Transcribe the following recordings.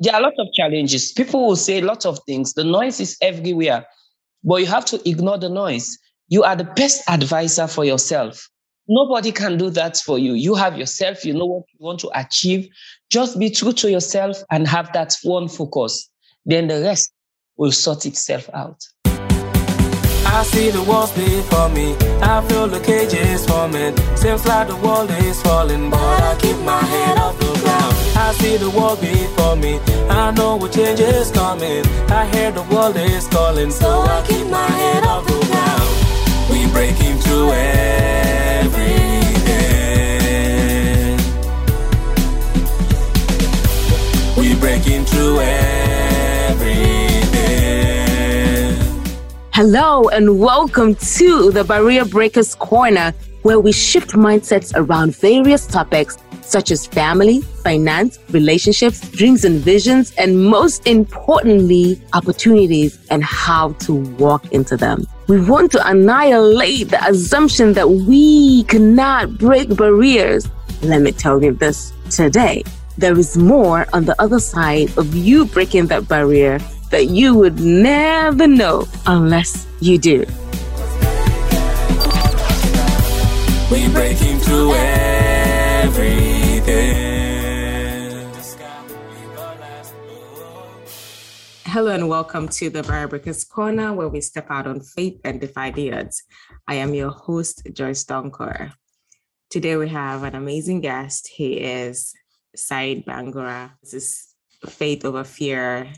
there are a lot of challenges. People will say a lot of things. The noise is everywhere, but you have to ignore the noise. You are the best advisor for yourself. Nobody can do that for you. You have yourself, you know what you want to achieve. Just be true to yourself and have that one focus. Then the rest will sort itself out. I see the walls before me. I feel the cages forming. Seems like the world is falling, but I keep my head ground. I see the world before me. I know what change is coming. I hear the world is calling, so I keep my head off the ground. We breaking through everything. We breaking through everything. Hello and welcome to the Barrier Breakers Corner, where we shift mindsets around various topics such as family, finance, relationships, dreams and visions, and most importantly, opportunities and how to walk into them. We want to annihilate the assumption that we cannot break barriers. Let me tell you this today. There is more on the other side of you breaking that barrier that you would never know unless you do. We breaking through everything. Hello and welcome to the Barrier Corner, where we step out on faith and defy the odds. I am your host, Joyce Donkor. Today we have an amazing guest. He is Sahid Bangura. This is Faith Over Fear,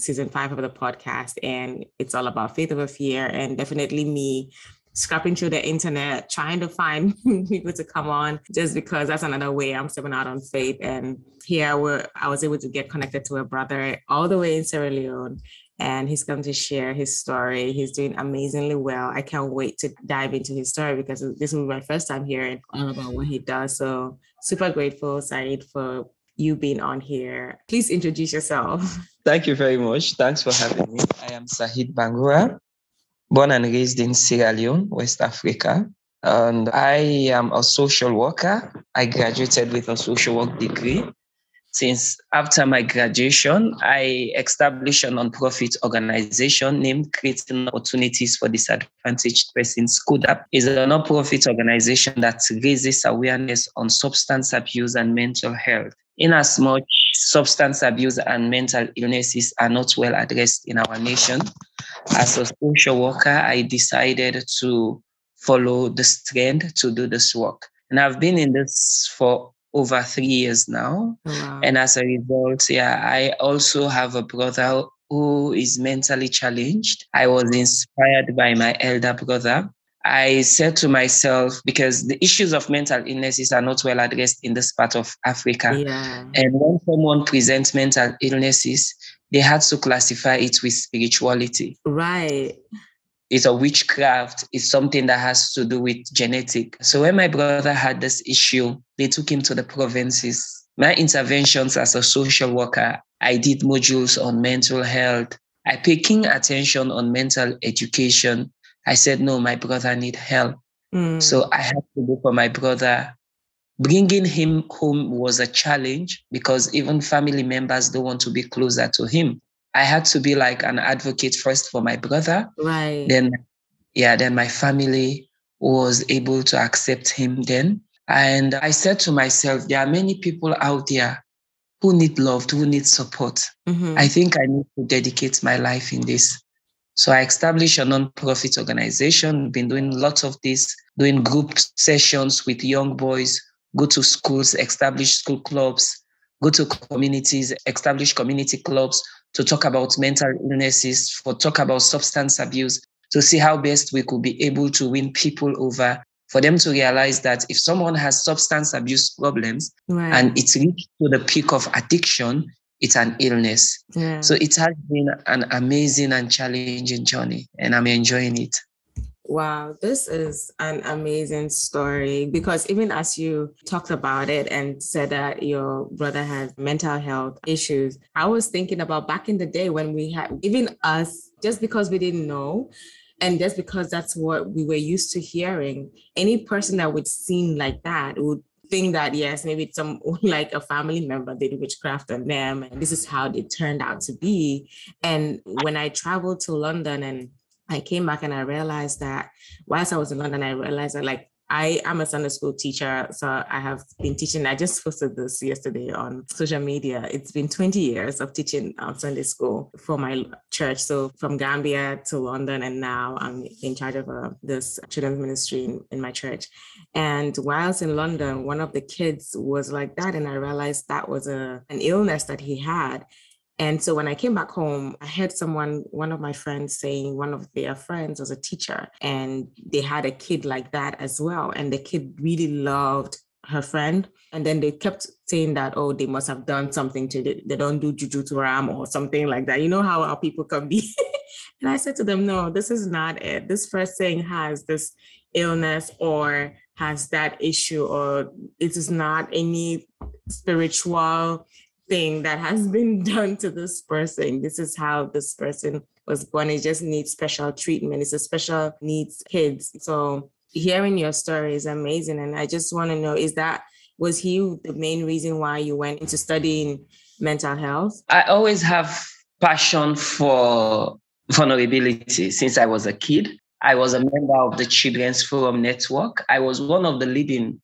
season five of the podcast, and it's all about faith over fear, and definitely me scrapping through the internet, trying to find people to come on, just because that's another way I'm stepping out on faith. And here we're, I was able to get connected to a brother all the way in Sierra Leone. And he's come to share his story. He's doing amazingly well. I can't wait to dive into his story because this will be my first time hearing all about what he does. So super grateful, Sahid, for you being on here. Please introduce yourself. Thank you very much. Thanks for having me. I am Sahid Bangura, born and raised in Sierra Leone, West Africa. And I am a social worker. I graduated with a social work degree. Since after my graduation, I established a nonprofit organization named Creating Opportunities for Disadvantaged Persons. CODAP is a nonprofit organization that raises awareness on substance abuse and mental health. In as much substance abuse and mental illnesses are not well addressed in our nation, as a social worker, I decided to follow this trend to do this work. And I've been in this for over three years now. Oh, wow. And as a result, yeah, I also have a brother who is mentally challenged. I was inspired by my elder brother. I said to myself, because the issues of mental illnesses are not well addressed in this part of Africa. Yeah. And when someone presents mental illnesses, they had to classify it with spirituality. Right. It's a witchcraft. It's something that has to do with genetic. So when my brother had this issue, they took him to the provinces. My interventions as a social worker, I did modules on mental health. I paid keen attention on mental education. I said, no, my brother need help. Mm. So I had to go for my brother. Bringing him home was a challenge because even family members don't want to be closer to him. I had to be like an advocate first for my brother. right. Then, yeah, then my family was able to accept him then. And I said to myself, there are many people out there who need love, who need support. Mhm. I think I need to dedicate my life in this. So I established a non-profit organization, been doing lots of this, doing group sessions with young boys, go to schools, establish school clubs, go to communities, establish community clubs to talk about mental illnesses, for talk about substance abuse, to see how best we could be able to win people over, for them to realize that if someone has substance abuse problems right. and it's reached to the peak of addiction, it's an illness. yeah. So it has been an amazing and challenging journey, and I'm enjoying it. Wow, this is an amazing story because even as you talked about it and said that your brother had mental health issues, I was thinking about back in the day when we had, even us, just because we didn't know, and just because that's what we were used to hearing, any person that would seem like that would think that yes, maybe it's some like a family member did witchcraft on them, and this is how they turned out to be. And when I traveled to London and I came back and I realized that whilst I was in London, I realized that like I am a Sunday school teacher, so I have been teaching. I just posted this yesterday on social media. It's been 20 years of teaching um, Sunday school for my church. So from Gambia to London, and now I'm in charge of uh, this children's ministry in, in my church. And whilst in London, one of the kids was like that, and I realized that was a an illness that he had. And so when I came back home, I heard someone, one of my friends saying one of their friends was a teacher and they had a kid like that as well. And the kid really loved her friend. And then they kept saying that, oh, they must have done something to. They don't do juju to ram or something like that. You know how our people can be. and I said to them, no, this is not it. This person has this illness or has that issue or it is not any spiritual thing that has been done to this person. This is how this person was born. It just needs special treatment. It's a special needs kids. So hearing your story is amazing. And I just want to know, is that was he the main reason why you went into studying mental health? I always have passion for vulnerability since I was a kid. I was a member of the Children's Forum Network. I was one of the leading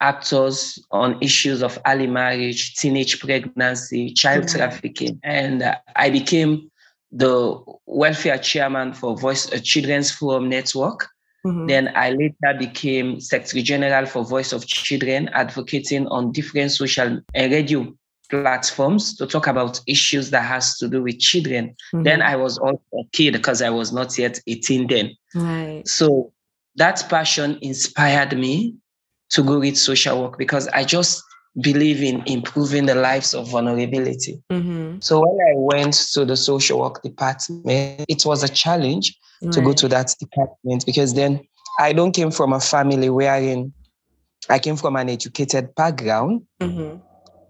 actors on issues of early marriage, teenage pregnancy, child mm-hmm. trafficking. And uh, I became the welfare chairman for Voice uh, Children's Forum Network. Mm-hmm. Then I later became Secretary General for Voice of Children, advocating on different social and radio platforms to talk about issues that has to do with children. Mm-hmm. Then I was also a kid because I was not yet 18 then. Right. So that passion inspired me to go with social work because I just believe in improving the lives of vulnerability. Mm-hmm. So when I went to the social work department, it was a challenge right. to go to that department because then I don't came from a family wherein I came from an educated background. Mm-hmm.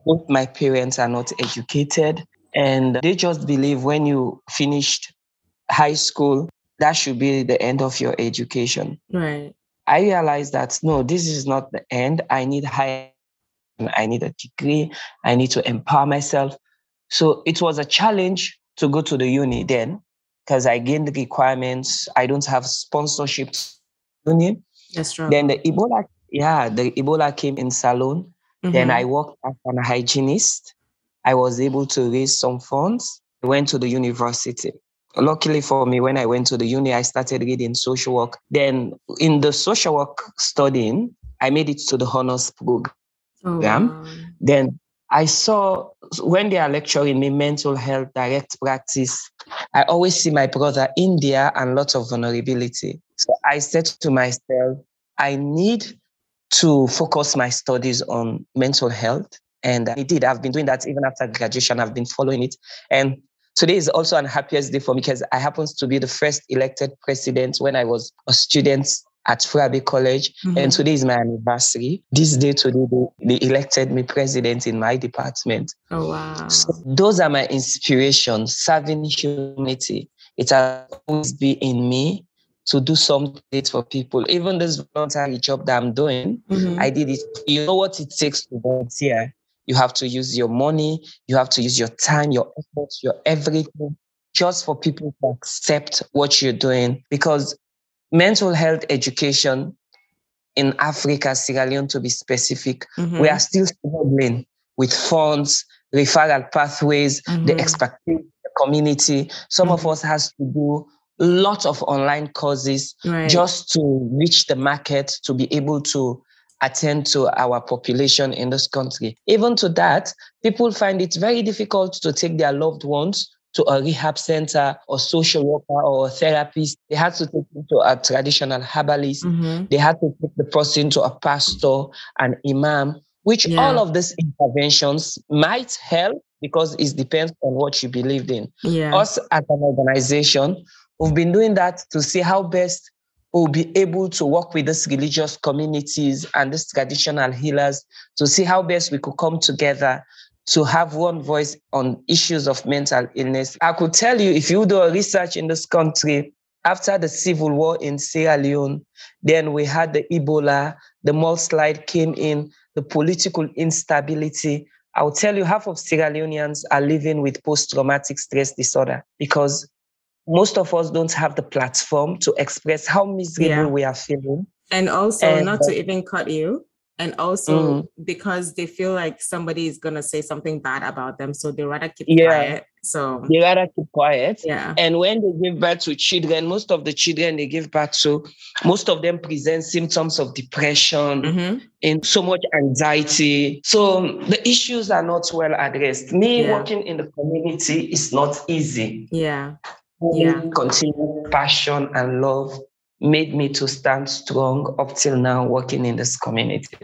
Both my parents are not educated, and they just believe when you finished high school, that should be the end of your education. Right. I realized that no, this is not the end. I need higher, I need a degree, I need to empower myself. So it was a challenge to go to the uni then because I gained the requirements. I don't have sponsorship uni. That's true. Then the Ebola, yeah, the Ebola came in Salone. Mm-hmm. Then I worked as an hygienist. I was able to raise some funds. I went to the university luckily for me, when I went to the uni, I started reading social work. Then in the social work studying, I made it to the honors oh, program. Oh, wow. Then I saw when they are lecturing me mental health direct practice, I always see my brother in there and lots of vulnerability. So I said to myself, I need to focus my studies on mental health. And I did. I've been doing that even after graduation. I've been following it. And Today is also an happiest day for me because I happen to be the first elected president when I was a student at Fourah Bay College. Mm-hmm. And today is my anniversary. This day today, they, they, elected me president in my department. Oh, wow. So those are my inspirations, serving humanity. It has always been in me to do something for people. Even this voluntary job that I'm doing, mm-hmm. I did it. You know what it takes to volunteer? You have to use your money, you have to use your time, your efforts, your everything just for people to accept what you're doing. Because mental health education in Africa, Sierra Leone to be specific, mm-hmm. we are still struggling with funds, referral pathways, mm-hmm. the expectation, the community. Some mm-hmm. of us has to do lots of online courses right. just to reach the market to be able to attend to our population in this country. Even to that, people find it very difficult to take their loved ones to a rehab center or social worker or a therapist. They had to take them to a traditional herbalist. Mm-hmm. They had to take the person to a pastor, an imam, which yeah. all of these interventions might help because it depends on what you believed in. Yeah. Us as an organization, we've been doing that to see how best will be able to work with these religious communities and these traditional healers to see how best we could come together to have one voice on issues of mental illness. I could tell you if you do a research in this country, after the civil war in Sierra Leone, then we had the Ebola, the mudslide came in, the political instability. I'll tell you, half of Sierra Leoneans are living with post traumatic stress disorder because most of us don't have the platform to express how miserable yeah. we are feeling. And also, and, not to even cut you, and also mm-hmm. because they feel like somebody is gonna say something bad about them, so they rather keep yeah. quiet. So they rather keep quiet. Yeah. And when they give birth to children, most of the children they give birth to, most of them present symptoms of depression mm-hmm. and so much anxiety. So the issues are not well addressed. Me yeah. working in the community is not easy. Yeah. Yeah. Continue passion and love made me to stand strong up till now working in this community.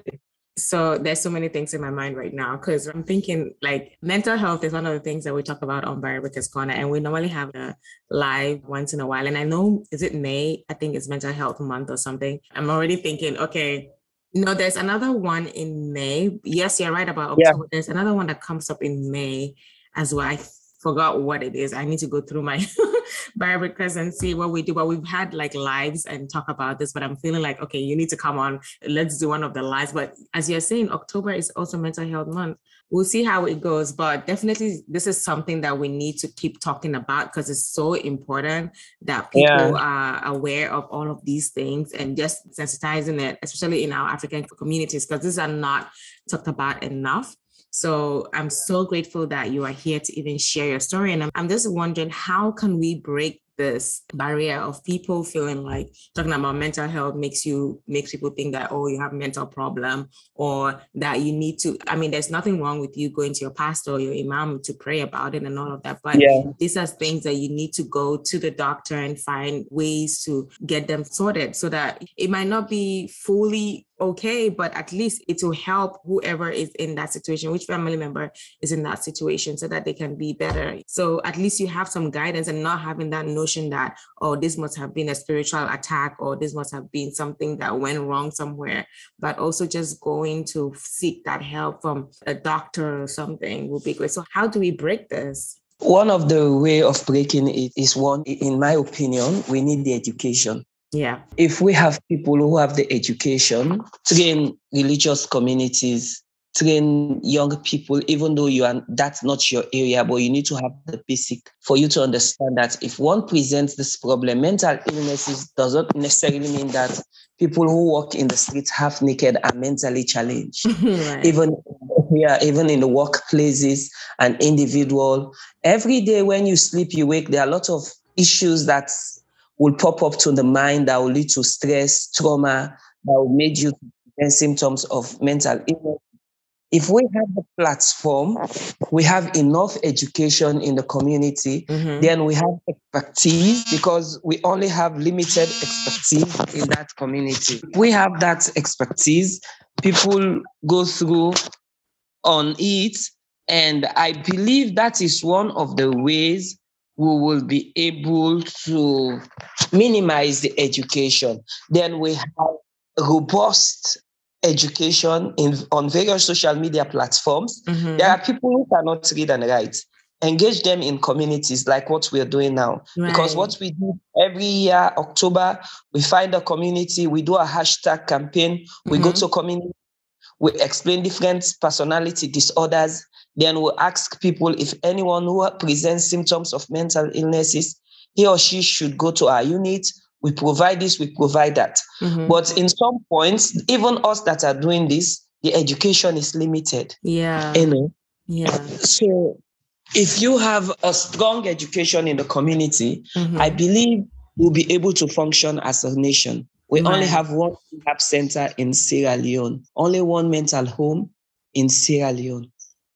So there's so many things in my mind right now because I'm thinking like mental health is one of the things that we talk about on Barrier Breakers Corner, and we normally have a live once in a while. And I know is it May? I think it's Mental Health Month or something. I'm already thinking, okay, no, there's another one in May. Yes, you're right about October. Yeah. There's another one that comes up in May as well. I forgot what it is. I need to go through my Barrier Breakers and see what we do. But we've had like lives and talk about this, but I'm feeling like, okay, you need to come on. Let's do one of the lives. But as you're saying, October is also mental health month. We'll see how it goes. But definitely this is something that we need to keep talking about because it's so important that people yeah. are aware of all of these things and just sensitizing it, especially in our African communities, because these are not talked about enough. So I'm so grateful that you are here to even share your story. And I'm, I'm just wondering how can we break this barrier of people feeling like talking about mental health makes you makes people think that oh you have mental problem or that you need to i mean there's nothing wrong with you going to your pastor or your imam to pray about it and all of that but yeah. these are things that you need to go to the doctor and find ways to get them sorted so that it might not be fully okay, but at least it will help whoever is in that situation, which family member is in that situation, so that they can be better. So at least you have some guidance and not having that notion that, oh, this must have been a spiritual attack or this must have been something that went wrong somewhere, but also just going to seek that help from a doctor or something will be great. So how do we break this? One of the way of breaking it is one, in my opinion, we need the education. Yeah. If we have people who have the education, train religious communities, train young people, even though you are that's not your area, but you need to have the basic for you to understand that if one presents this problem, mental illnesses doesn't necessarily mean that people who walk in the streets half naked are mentally challenged. right. Even yeah, even in the workplaces, an individual. Every day when you sleep, you wake, there are a lot of issues that will pop up to the mind that will lead to stress, trauma, that will make you present symptoms of mental illness. If we have the platform, we have enough education in the community, mm-hmm. then we have expertise because we only have limited expertise in that community. If we have that expertise, people go through on it. And I believe that is one of the ways we will be able to minimize the education. Then we have robust education in, on various social media platforms. Mm-hmm. There are people who cannot read and write. Engage them in communities like what we're doing now. Right. Because what we do every year, October, we find a community, we do a hashtag campaign, we mm-hmm. go to community, we explain different personality disorders then we'll ask people if anyone who presents symptoms of mental illnesses, he or she should go to our unit. We provide this, we provide that. Mm-hmm. But in some points, even us that are doing this, the education is limited. Yeah. You know? Yeah. So if you have a strong education in the community, mm-hmm. I believe we'll be able to function as a nation. We only have one rehab center in Sierra Leone, only one mental home in Sierra Leone.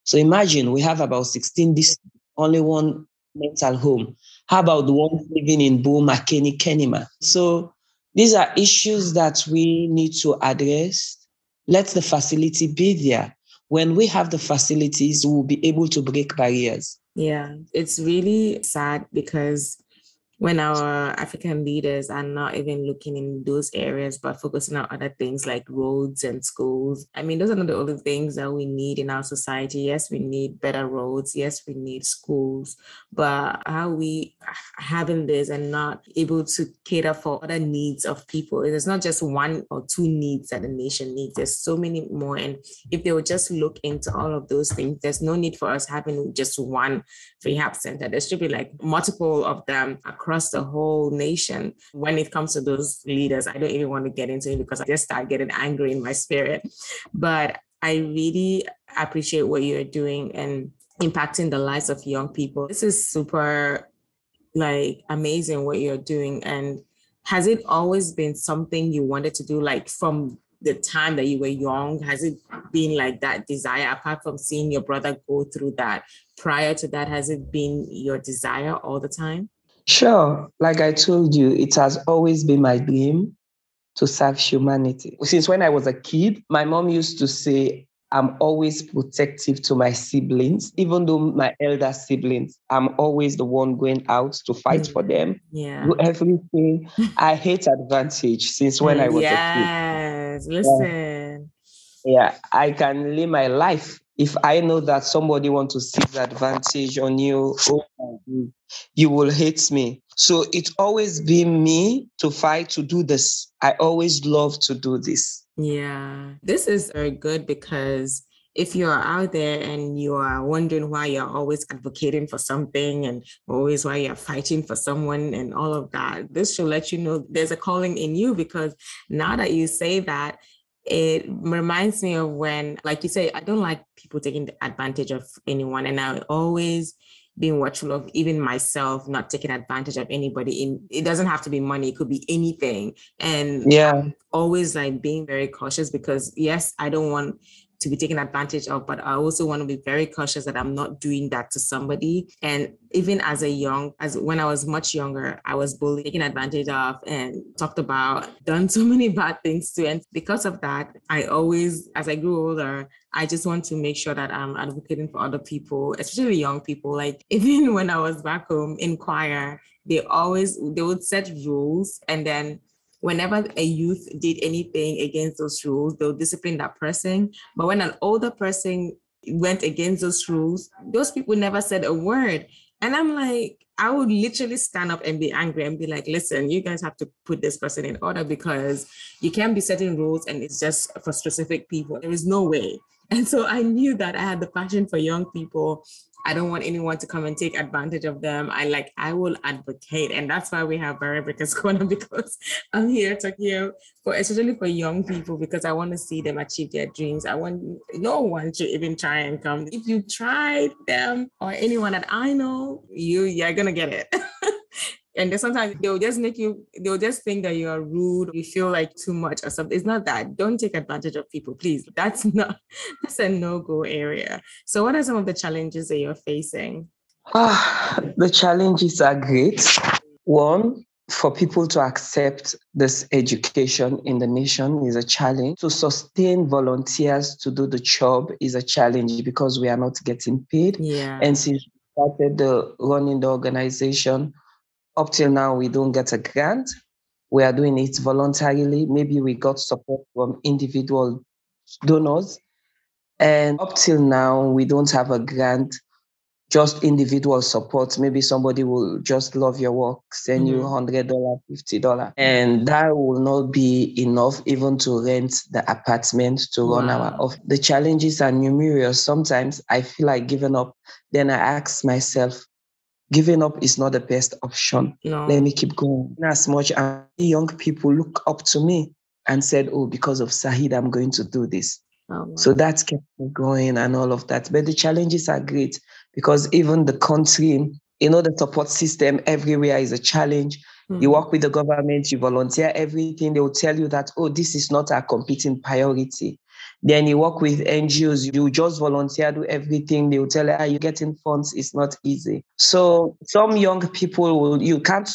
So imagine we have about 16 districts, only one mental home. How about the ones living in Bo, Makeni, Kenema? So these are issues that we need to address. Let the facility be there. When we have the facilities, we'll be able to break barriers. Yeah, it's really sad because when our African leaders are not even looking in those areas, but focusing on other things like roads and schools. I mean, those are not the only things that we need in our society. Yes, we need better roads. Yes, we need schools. But how we having this and not able to cater for other needs of people? There's not just one or two needs that the nation needs. There's so many more. And if they would just look into all of those things, there's no need for us having just one rehab center. There should be like multiple of them across across the whole nation. When it comes to those leaders, I don't even want to get into it because I just start getting angry in my spirit. But I really appreciate what you're doing and impacting the lives of young people. This is super like amazing what you're doing. And has it always been something you wanted to do like from the time that you were young? Has it been like that desire apart from seeing your brother go through that? Prior to that, has it been your desire all the time? Sure. Like I told you, it has always been my dream to serve humanity. Since when I was a kid, my mom used to say, I'm always protective to my siblings, even though my elder siblings, I'm always the one going out to fight mm. for them. Yeah. Do everything. I hate advantage since when I was yes, a kid. Yes, listen. Yeah, I can live my life if I know that somebody wants to seize advantage on you, oh you will hate me. So it's always been me to fight to do this. I always love to do this. Yeah, this is very good because if you are out there and you are wondering why you're always advocating for something and always why you're fighting for someone and all of that, this should let you know there's a calling in you because now that you say that, it reminds me of when, like you say, I don't like people taking advantage of anyone. And I always being watchful of even myself not taking advantage of anybody in it doesn't have to be money it could be anything and yeah always like being very cautious because yes i don't want to be taken advantage of, but I also want to be very cautious that I'm not doing that to somebody. And even as a young, as when I was much younger, I was bullied, taken advantage of, and talked about, done so many bad things to. And because of that, I always, as I grew older, I just want to make sure that I'm advocating for other people, especially young people. Like even when I was back home in choir, they always they would set rules and then whenever a youth did anything against those rules, they'll discipline that person. But when an older person went against those rules, those people never said a word. And I'm like, I would literally stand up and be angry and be like, listen, you guys have to put this person in order because you can't be setting rules and it's just for specific people. There is no way. And so I knew that I had the passion for young people I don't want anyone to come and take advantage of them. I like, I will advocate. And that's why we have Barrier Breakers Corner because I'm here to hear for, especially for young people, because I want to see them achieve their dreams. I want no one to even try and come. If you tried them or anyone that I know, you, you're to get it. And then sometimes they'll just make you, they'll just think that you are rude, you feel like too much or something. It's not that. Don't take advantage of people, please. That's not, that's a no go area. So, what are some of the challenges that you're facing? Ah, the challenges are great. One, for people to accept this education in the nation is a challenge. To sustain volunteers to do the job is a challenge because we are not getting paid. Yeah. And since we started the running the organization, up till now, we don't get a grant. We are doing it voluntarily. Maybe we got support from individual donors. And up till now, we don't have a grant, just individual support. Maybe somebody will just love your work, send mm-hmm. you $100, $50. And that will not be enough even to rent the apartment to wow. run our office. The challenges are numerous. Sometimes I feel like giving up. Then I ask myself, giving up is not the best option. No. Let me keep going. As much as young people look up to me and said, Oh, because of Sahid, I'm going to do this. Oh, wow. So that's kept me going and all of that. But the challenges are great because even the country, you know, the support system everywhere is a challenge. Mm-hmm. You work with the government, you volunteer everything. They will tell you that, oh, this is not a competing priority. Then you work with NGOs, you just volunteer, do everything. They will tell you, ah, you're getting funds, it's not easy. So some young people will, you can't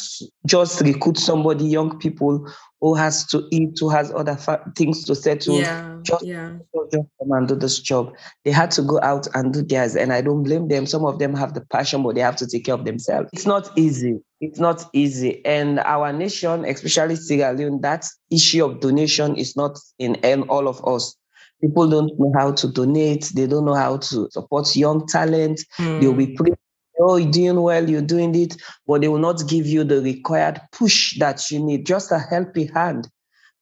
just recruit somebody, young people who has to eat, who has other fa- things to settle. Yeah, just, yeah. just come and do this job. They had to go out and do theirs. And I don't blame them. Some of them have the passion, but they have to take care of themselves. It's not easy. It's not easy. And our nation, especially Sierra Leone, that issue of donation is not in all of us. People don't know how to donate. They don't know how to support young talent. Mm. They'll be praying, oh, you're doing well, you're doing it, but they will not give you the required push that you need, just a helping hand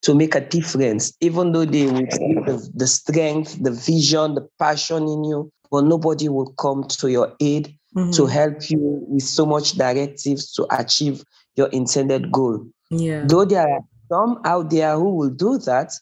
to make a difference, even though they will see the, the strength, the vision, the passion in you, but nobody will come to your aid mm-hmm. to help you with so much directives to achieve your intended goal. Yeah. Though there are some out there who will do that,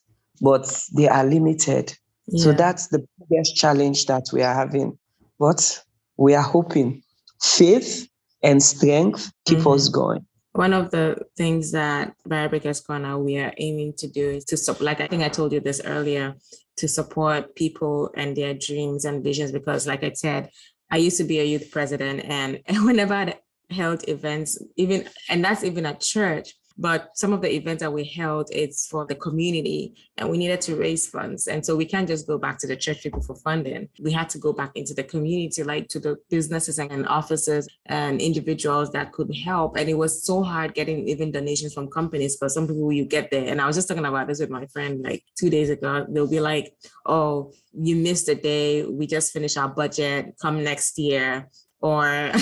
but they are limited. Yeah. So that's the biggest challenge that we are having. But we are hoping faith and strength keep mm-hmm. us going. One of the things that Barrier Breakers Corner we are aiming to do is to support, like I think I told you this earlier, to support people and their dreams and visions. Because, like I said, I used to be a youth president, and whenever I held events, even and that's even at church, but some of the events that we held, it's for the community and we needed to raise funds. And so we can't just go back to the church people for funding. We had to go back into the community, like to the businesses and offices and individuals that could help. And it was so hard getting even donations from companies because some people you get there. And I was just talking about this with my friend like two days ago. They'll be like, oh, you missed a day. We just finished our budget. Come next year or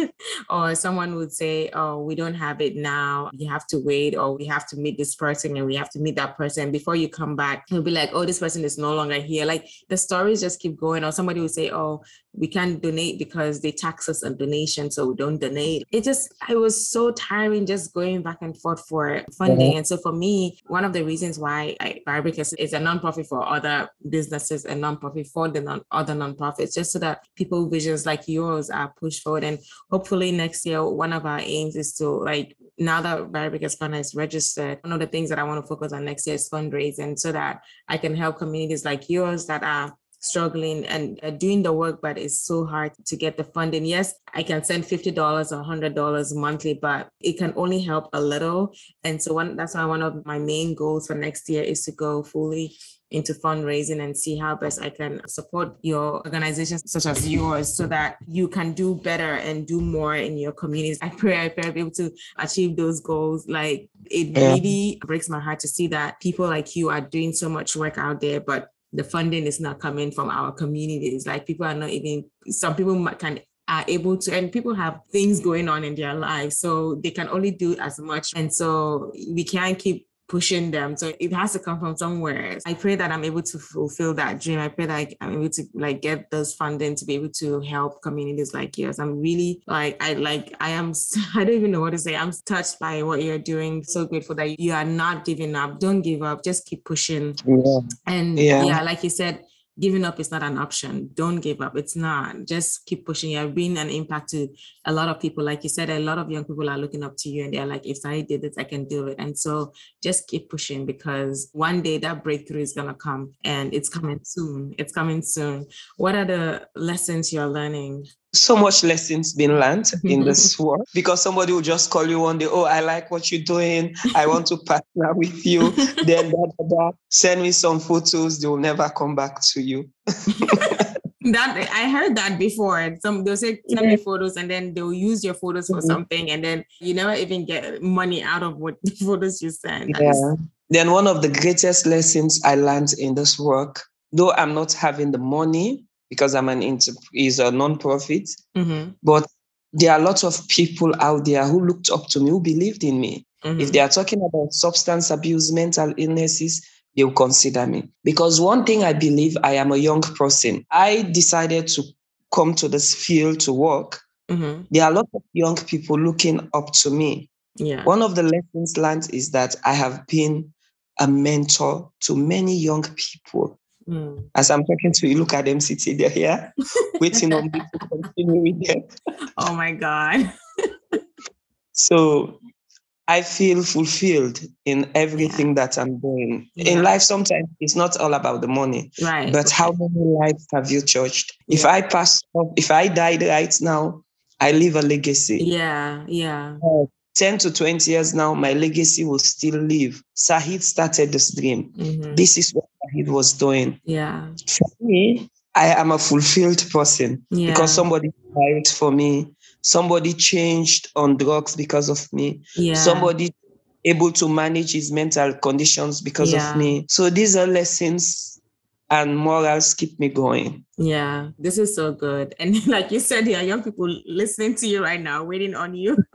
or someone would say oh we don't have it now. You have to wait or we have to meet this person and we have to meet that person before you come back. It'll be like oh this person is no longer here. Like the stories just keep going or somebody would say oh we can't donate because they tax us on donation so we don't donate. It just it was so tiring just going back and forth for funding. Mm-hmm. and so for me one of the reasons why I, Barrier Breakers is a nonprofit for other businesses and nonprofit for the non, other nonprofits just so that people visions like yours are pushed forward and hopefully next year one of our aims is to like now that Barrier Breakers Corner is registered one of the things that I want to focus on next year is fundraising so that I can help communities like yours that are struggling and doing the work, but it's so hard to get the funding. Yes, I can send $50 or $100 monthly, but it can only help a little. And so one, that's why one of my main goals for next year is to go fully into fundraising and see how best I can support your organizations such as yours so that you can do better and do more in your communities. I pray I pray I'll be able to achieve those goals. Like it yeah. really breaks my heart to see that people like you are doing so much work out there, but the funding is not coming from our communities. Like people are not even, some people can are able to and people have things going on in their lives so they can only do as much and so we can't keep pushing them. So it has to come from somewhere. I pray that I'm able to fulfill that dream. I pray that I'm able to like get those funding to be able to help communities like yours. I'm really like I like I am I don't even know what to say. I'm touched by what you're doing. So grateful that you are not giving up. Don't give up. Just keep pushing. Yeah. And yeah, yeah like you said, giving up is not an option. Don't give up. It's not. Just keep pushing. You've been an impact to a lot of people. Like you said, a lot of young people are looking up to you and they're like, if I did it, I can do it. And so just keep pushing because one day that breakthrough is going to come and it's coming soon. It's coming soon. What are the lessons you're learning so much lessons been learned in this work because somebody will just call you one day, oh, I like what you're doing. I want to partner with you. then da, da, da, send me some photos. They will never come back to you. that I heard that before. Some they'll say send me photos and then they'll use your photos for mm-hmm. something and then you never even get money out of what the photos you send. yeah. Is- then one of the greatest lessons I learned in this work, though I'm not having the money because I'm an inter- is a non-profit. Mm-hmm. But there are lots of people out there who looked up to me, who believed in me. Mm-hmm. If they are talking about substance abuse, mental illnesses, they'll consider me. Because one thing I believe, I am a young person. I decided to come to this field to work. Mm-hmm. There are a lot of young people looking up to me. Yeah. One of the lessons learned is that I have been a mentor to many young people. Mm. As I'm talking to you, look at them sitting there here, waiting on me to continue with them. Oh my God. so I feel fulfilled in everything yeah. that I'm doing. Yeah. In life, sometimes it's not all about the money. Right. But how many lives have you touched? Yeah. If I pass if I died right now, I leave a legacy. Yeah, yeah. Uh, 10 to 20 years now, my legacy will still live. Sahid started this dream. Mm-hmm. This is what Sahid was doing. Yeah. For me, I am a fulfilled person yeah. because somebody died for me. Somebody changed on drugs because of me. Yeah. Somebody able to manage his mental conditions because yeah. of me. So these are lessons and morals keep me going. Yeah, this is so good. And like you said, there are young people listening to you right now, waiting on you.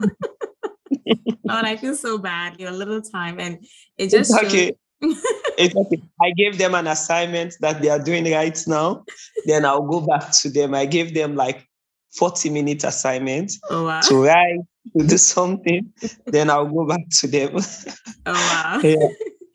oh, and I feel so bad. You know, a little time, and it just it's okay. It's okay. I gave them an assignment that they are doing right now. Then I'll go back to them. I gave them like 40 minute assignment oh, wow. to write, to do something. then I'll go back to them. oh wow. Yeah.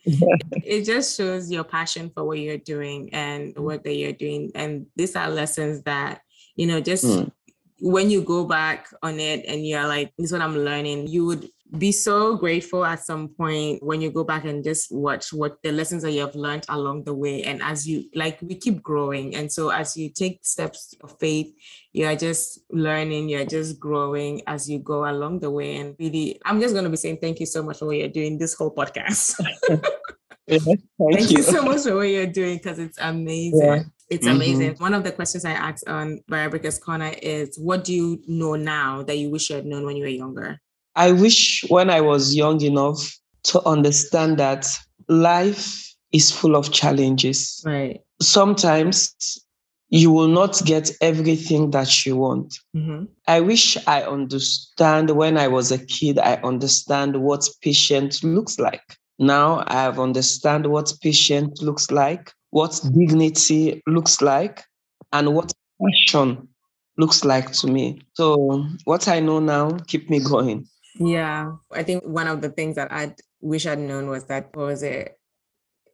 it just shows your passion for what you're doing and work that you're doing. And these are lessons that, you know, just mm. when you go back on it and you're like, this is what I'm learning, you would be so grateful at some point when you go back and just watch what the lessons that you have learned along the way and as you like we keep growing and so as you take steps of faith you are just learning you're just growing as you go along the way and really i'm just going to be saying thank you so much for what you're doing this whole podcast thank, thank you. you. so much for what you're doing because it's amazing yeah. It's mm-hmm. amazing. One of the questions I asked on Barrier Breakers Corner is what do you know now that you wish you had known when you were younger? I wish when I was young enough to understand that life is full of challenges. Right. Sometimes you will not get everything that you want. Mm-hmm. I wish I understand when I was a kid, I understand what patience looks like. Now I have understand what patience looks like, what dignity looks like, and what passion looks like to me. So what I know now keep me going. Yeah, I think one of the things that I wish I'd known was that was it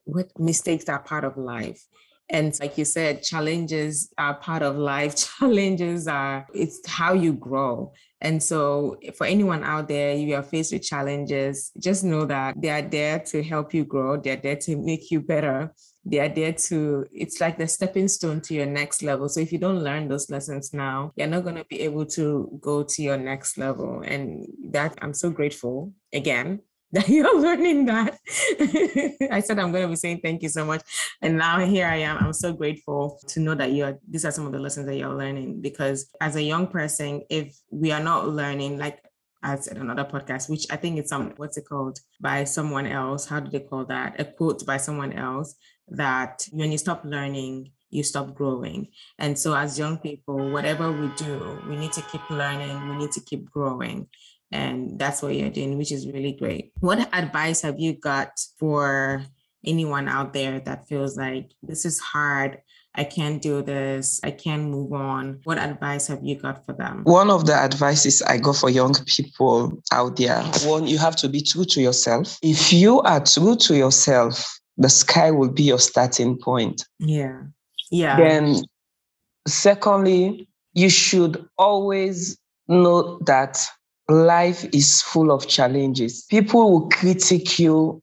what mistakes are part of life. And like you said, challenges are part of life. Challenges are it's how you grow. And so for anyone out there, you are faced with challenges, just know that they are there to help you grow. They're there to make you better they are there to it's like the stepping stone to your next level. So if you don't learn those lessons now you're not going to be able to go to your next level. And that i'm so grateful again that you're learning that. I said i'm going to be saying thank you so much. And now here i am. I'm so grateful to know that you're these are some of the lessons that you're learning. Because as a young person if we are not learning like Said another podcast, which I think it's some what's it called by someone else. How do they call that? A quote by someone else that when you stop learning, you stop growing. And so, as young people, whatever we do, we need to keep learning, we need to keep growing. And that's what you're doing, which is really great. What advice have you got for anyone out there that feels like this is hard? I can't do this. I can't move on. What advice have you got for them? One of the advices I got for young people out there one, you have to be true to yourself. If you are true to yourself, the sky will be your starting point. Yeah. Yeah. Then, secondly, you should always know that life is full of challenges. People will critique you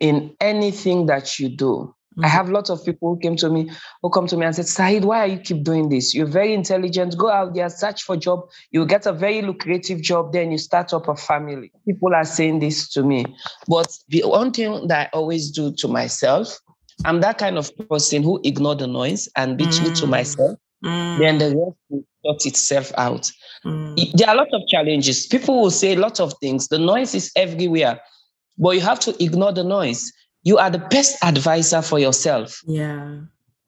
in anything that you do. Mm-hmm. I have lots of people who came to me, who come to me and said, Sahid, why are you keep doing this? You're very intelligent. Go out there, search for job. You get a very lucrative job, then you start up a family. People are saying this to me. But the one thing that I always do to myself, I'm that kind of person who ignore the noise and be mm. true to mm. myself. Mm. Then the rest will sort itself out. Mm. There are a lot of challenges. People will say a lot of things. The noise is everywhere, but you have to ignore the noise you are the best advisor for yourself. Yeah.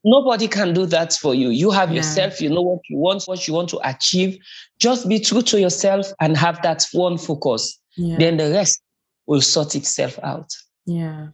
Nobody can do that for you. You have yeah. yourself, you know what you want, what you want to achieve. Just be true to yourself and have that one focus. Yeah. Then the rest will sort itself out. Yeah.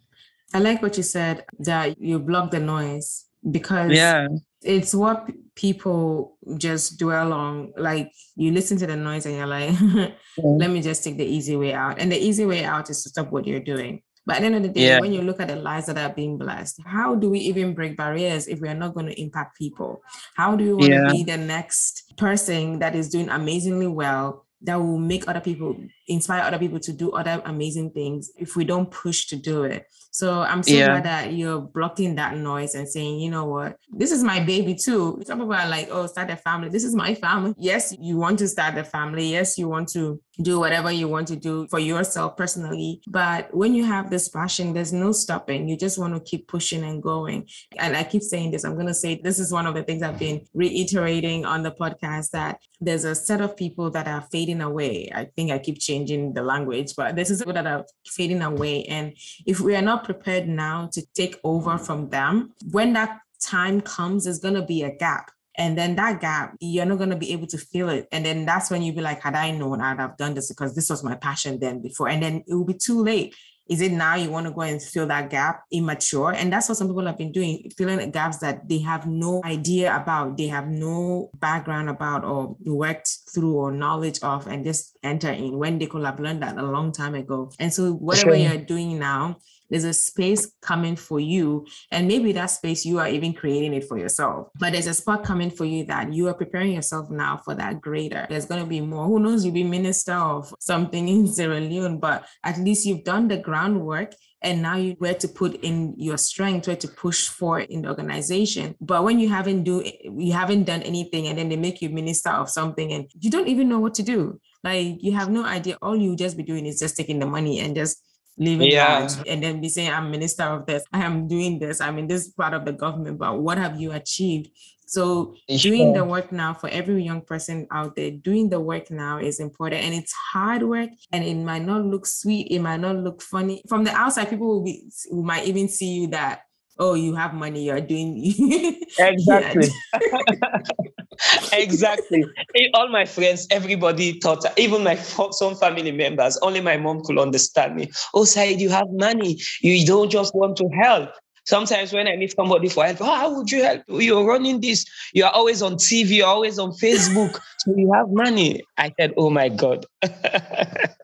I like what you said that you block the noise because yeah. it's what people just dwell on. Like you listen to the noise and you're like, let me just take the easy way out. And the easy way out is to stop what you're doing. But at the end of the day, yeah. when you look at the lives that are being blessed, how do we even break barriers if we are not going to impact people? How do we want yeah. to be the next person that is doing amazingly well that will make other people inspire other people to do other amazing things if we don't push to do it. So I'm so yeah. glad that you're blocking that noise and saying, you know what, this is my baby too. Some people are like, oh, start a family. This is my family. Yes, you want to start a family. Yes, you want to do whatever you want to do for yourself personally. But when you have this passion, there's no stopping. You just want to keep pushing and going. And I keep saying this, I'm going to say this is one of the things I've been reiterating on the podcast that there's a set of people that are fading away. I think I keep changing the language, but this is that are fading away. And if we are not prepared now to take over from them, when that time comes, there's going to be a gap and then that gap, you're not going to be able to feel it. And then that's when you be like, had I known, I'd have done this because this was my passion then before. And then it will be too late. Is it now you want to go and fill that gap immature? And that's what some people have been doing, filling the gaps that they have no idea about, they have no background about or worked through or knowledge of, and just enter in when they could have learned that a long time ago. And so whatever sure. you're doing now, there's a space coming for you. And maybe that space you are even creating it for yourself. But there's a spot coming for you that you are preparing yourself now for that greater. There's going to be more. Who knows? You'll be minister of something in Sierra Leone, but at least you've done the groundwork and now you where to put in your strength where to push for in the organization but when you haven't do you haven't done anything and then they make you minister of something and you don't even know what to do like you have no idea all you just be doing is just taking the money and just living yeah. and then be saying i'm minister of this. I am doing this. I'm in this part of the government but what have you achieved? So doing the work now for every young person out there doing the work now is important and it's hard work and it might not look sweet. It might not look funny. From the outside people will be might even see you that oh you have money you're doing exactly exactly eh, all my friends everybody thought even my some family members only my mom could understand me oh Sahid, you have money you don't just want to help Sometimes when I meet somebody for help, oh, how would you help? You're running this. You're always on TV. You're always on Facebook. so you have money. I said, oh my God. that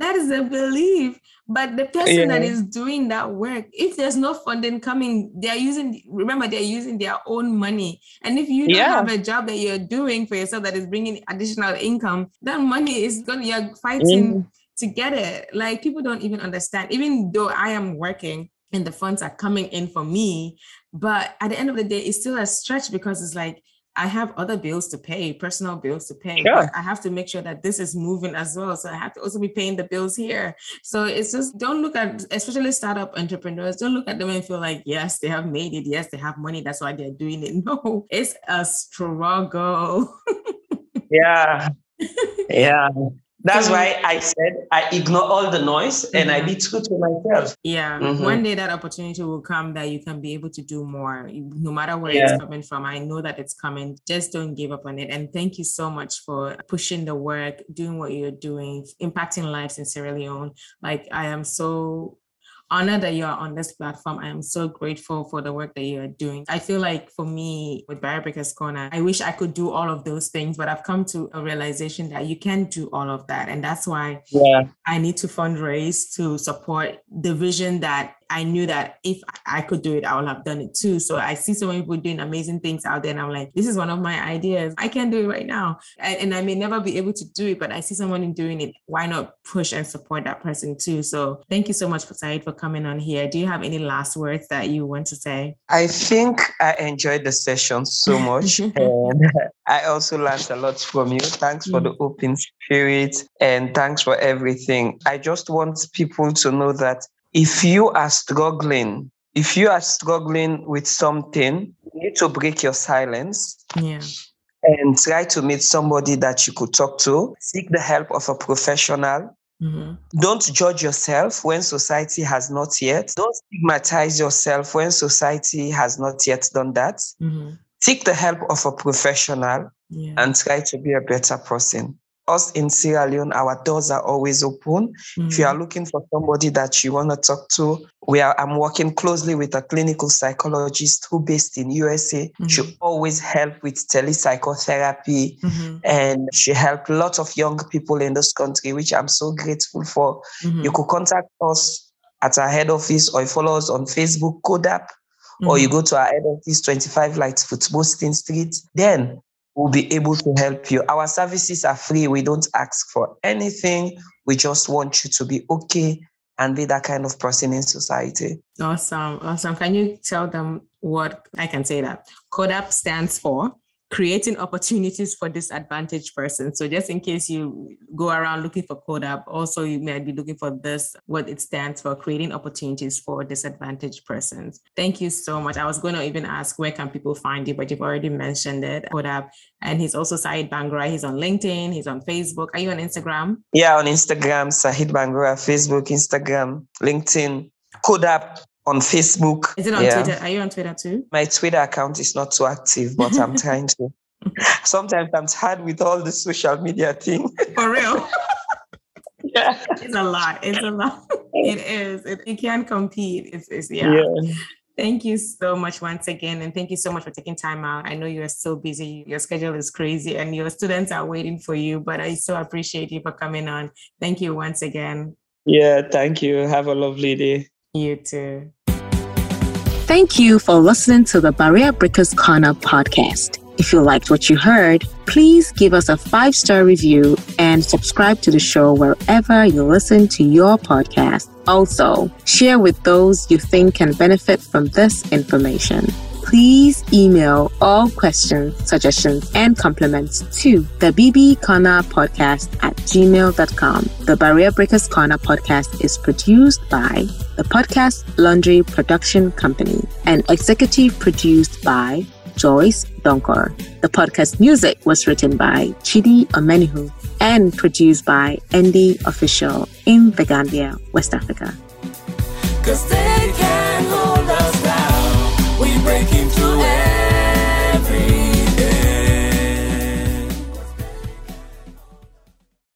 is a belief. But the person yeah. that is doing that work, if there's no funding coming, they're using, remember, they're using their own money. And if you don't yeah. have a job that you're doing for yourself that is bringing additional income, that money is going, you're fighting mm. to get it. Like people don't even understand, even though I am working and the funds are coming in for me. But at the end of the day, it's still a stretch because it's like, I have other bills to pay, personal bills to pay. Sure. I have to make sure that this is moving as well. So I have to also be paying the bills here. So it's just don't look at, especially startup entrepreneurs, don't look at them and feel like, yes, they have made it. Yes, they have money. That's why they're doing it. No, it's a struggle. yeah. Yeah. That's why I said I ignore all the noise and mm-hmm. I be true to myself. Yeah. Mm-hmm. One day that opportunity will come that you can be able to do more, no matter where yeah. it's coming from. I know that it's coming. Just don't give up on it. And thank you so much for pushing the work, doing what you're doing, impacting lives in Sierra Leone. Like I am so honored that you are on this platform. I am so grateful for the work that you are doing. I feel like for me with Breakers Corner, I wish I could do all of those things, but I've come to a realization that you can't do all of that. And that's why yeah. I need to fundraise to support the vision that I knew that if I could do it, I would have done it too. So I see so many people doing amazing things out there, and I'm like, this is one of my ideas. I can do it right now, and, and I may never be able to do it, but I see someone doing it. Why not push and support that person too? So thank you so much, for Sahid, for coming on here. Do you have any last words that you want to say? I think I enjoyed the session so much, and I also learned a lot from you. Thanks for the open spirit, and thanks for everything. I just want people to know that if you are struggling, if you are struggling with something, you need to break your silence. Yeah. And try to meet somebody that you could talk to. Seek the help of a professional. Mm-hmm. Don't judge yourself when society has not yet. Don't stigmatize yourself when society has not yet done that. Mm-hmm. Seek the help of a professional yeah. and try to be a better person us in Sierra Leone, our doors are always open. Mm-hmm. If you are mm. looking for somebody that you want to talk to, we are I'm working closely with a clinical psychologist who based in USA. Mm-hmm. She always help with telepsychotherapy mm-hmm. and she helped a lot of young people in this country, which I'm so grateful for. Mm-hmm. You could contact us at our head office or follow us on Facebook, CODAP, or you mm-hmm. go to our head office, 25 Lights Football Street. Then we'll be able to help you. Our services are free. We don't ask for anything. We just want you to be okay and be that kind of person in society. Awesome. Awesome. Can you tell them what I can say that CODAP stands for? Creating opportunities for disadvantaged persons. So just in case you go around looking for CODAP, also you might be looking for this, what it stands for, creating opportunities for disadvantaged persons. Thank you so much. I was going to even ask where can people find you, but you've already mentioned it, CODAP. And he's also Sahid Bangura. He's on LinkedIn. He's on Facebook. Are you on Instagram? Yeah, on Instagram, Sahid Bangura, Facebook, Instagram, LinkedIn, CODAP on Facebook. Is it on yeah. Twitter? Are you on Twitter too? My Twitter account is not too active, but I'm trying to. Sometimes I'm tired with all the social media thing. For real. yeah. It's a lot. It's a lot. It is. It, you can't compete. It's, it's yeah. yeah. Thank you so much once again. And thank you so much for taking time out. I know you are so busy. Your schedule is crazy and your students are waiting for you, but I so appreciate you for coming on. Thank you once again. Yeah, thank you. Have a lovely day. You too. Thank you for listening to the Barrier Breakers Corner podcast. If you liked what you heard, please give us a five star review and subscribe to the show wherever you listen to your podcast. Also, share with those you think can benefit from this information please email all questions, suggestions, and compliments to the BB Corner Podcast at gmail.com. The Barrier Breakers Corner podcast is produced by the Podcast Laundry Production Company and executive produced by Joyce Donkor. The podcast music was written by Chidi Omenihu and produced by Andy Official in The Gambia, West Africa breaking through.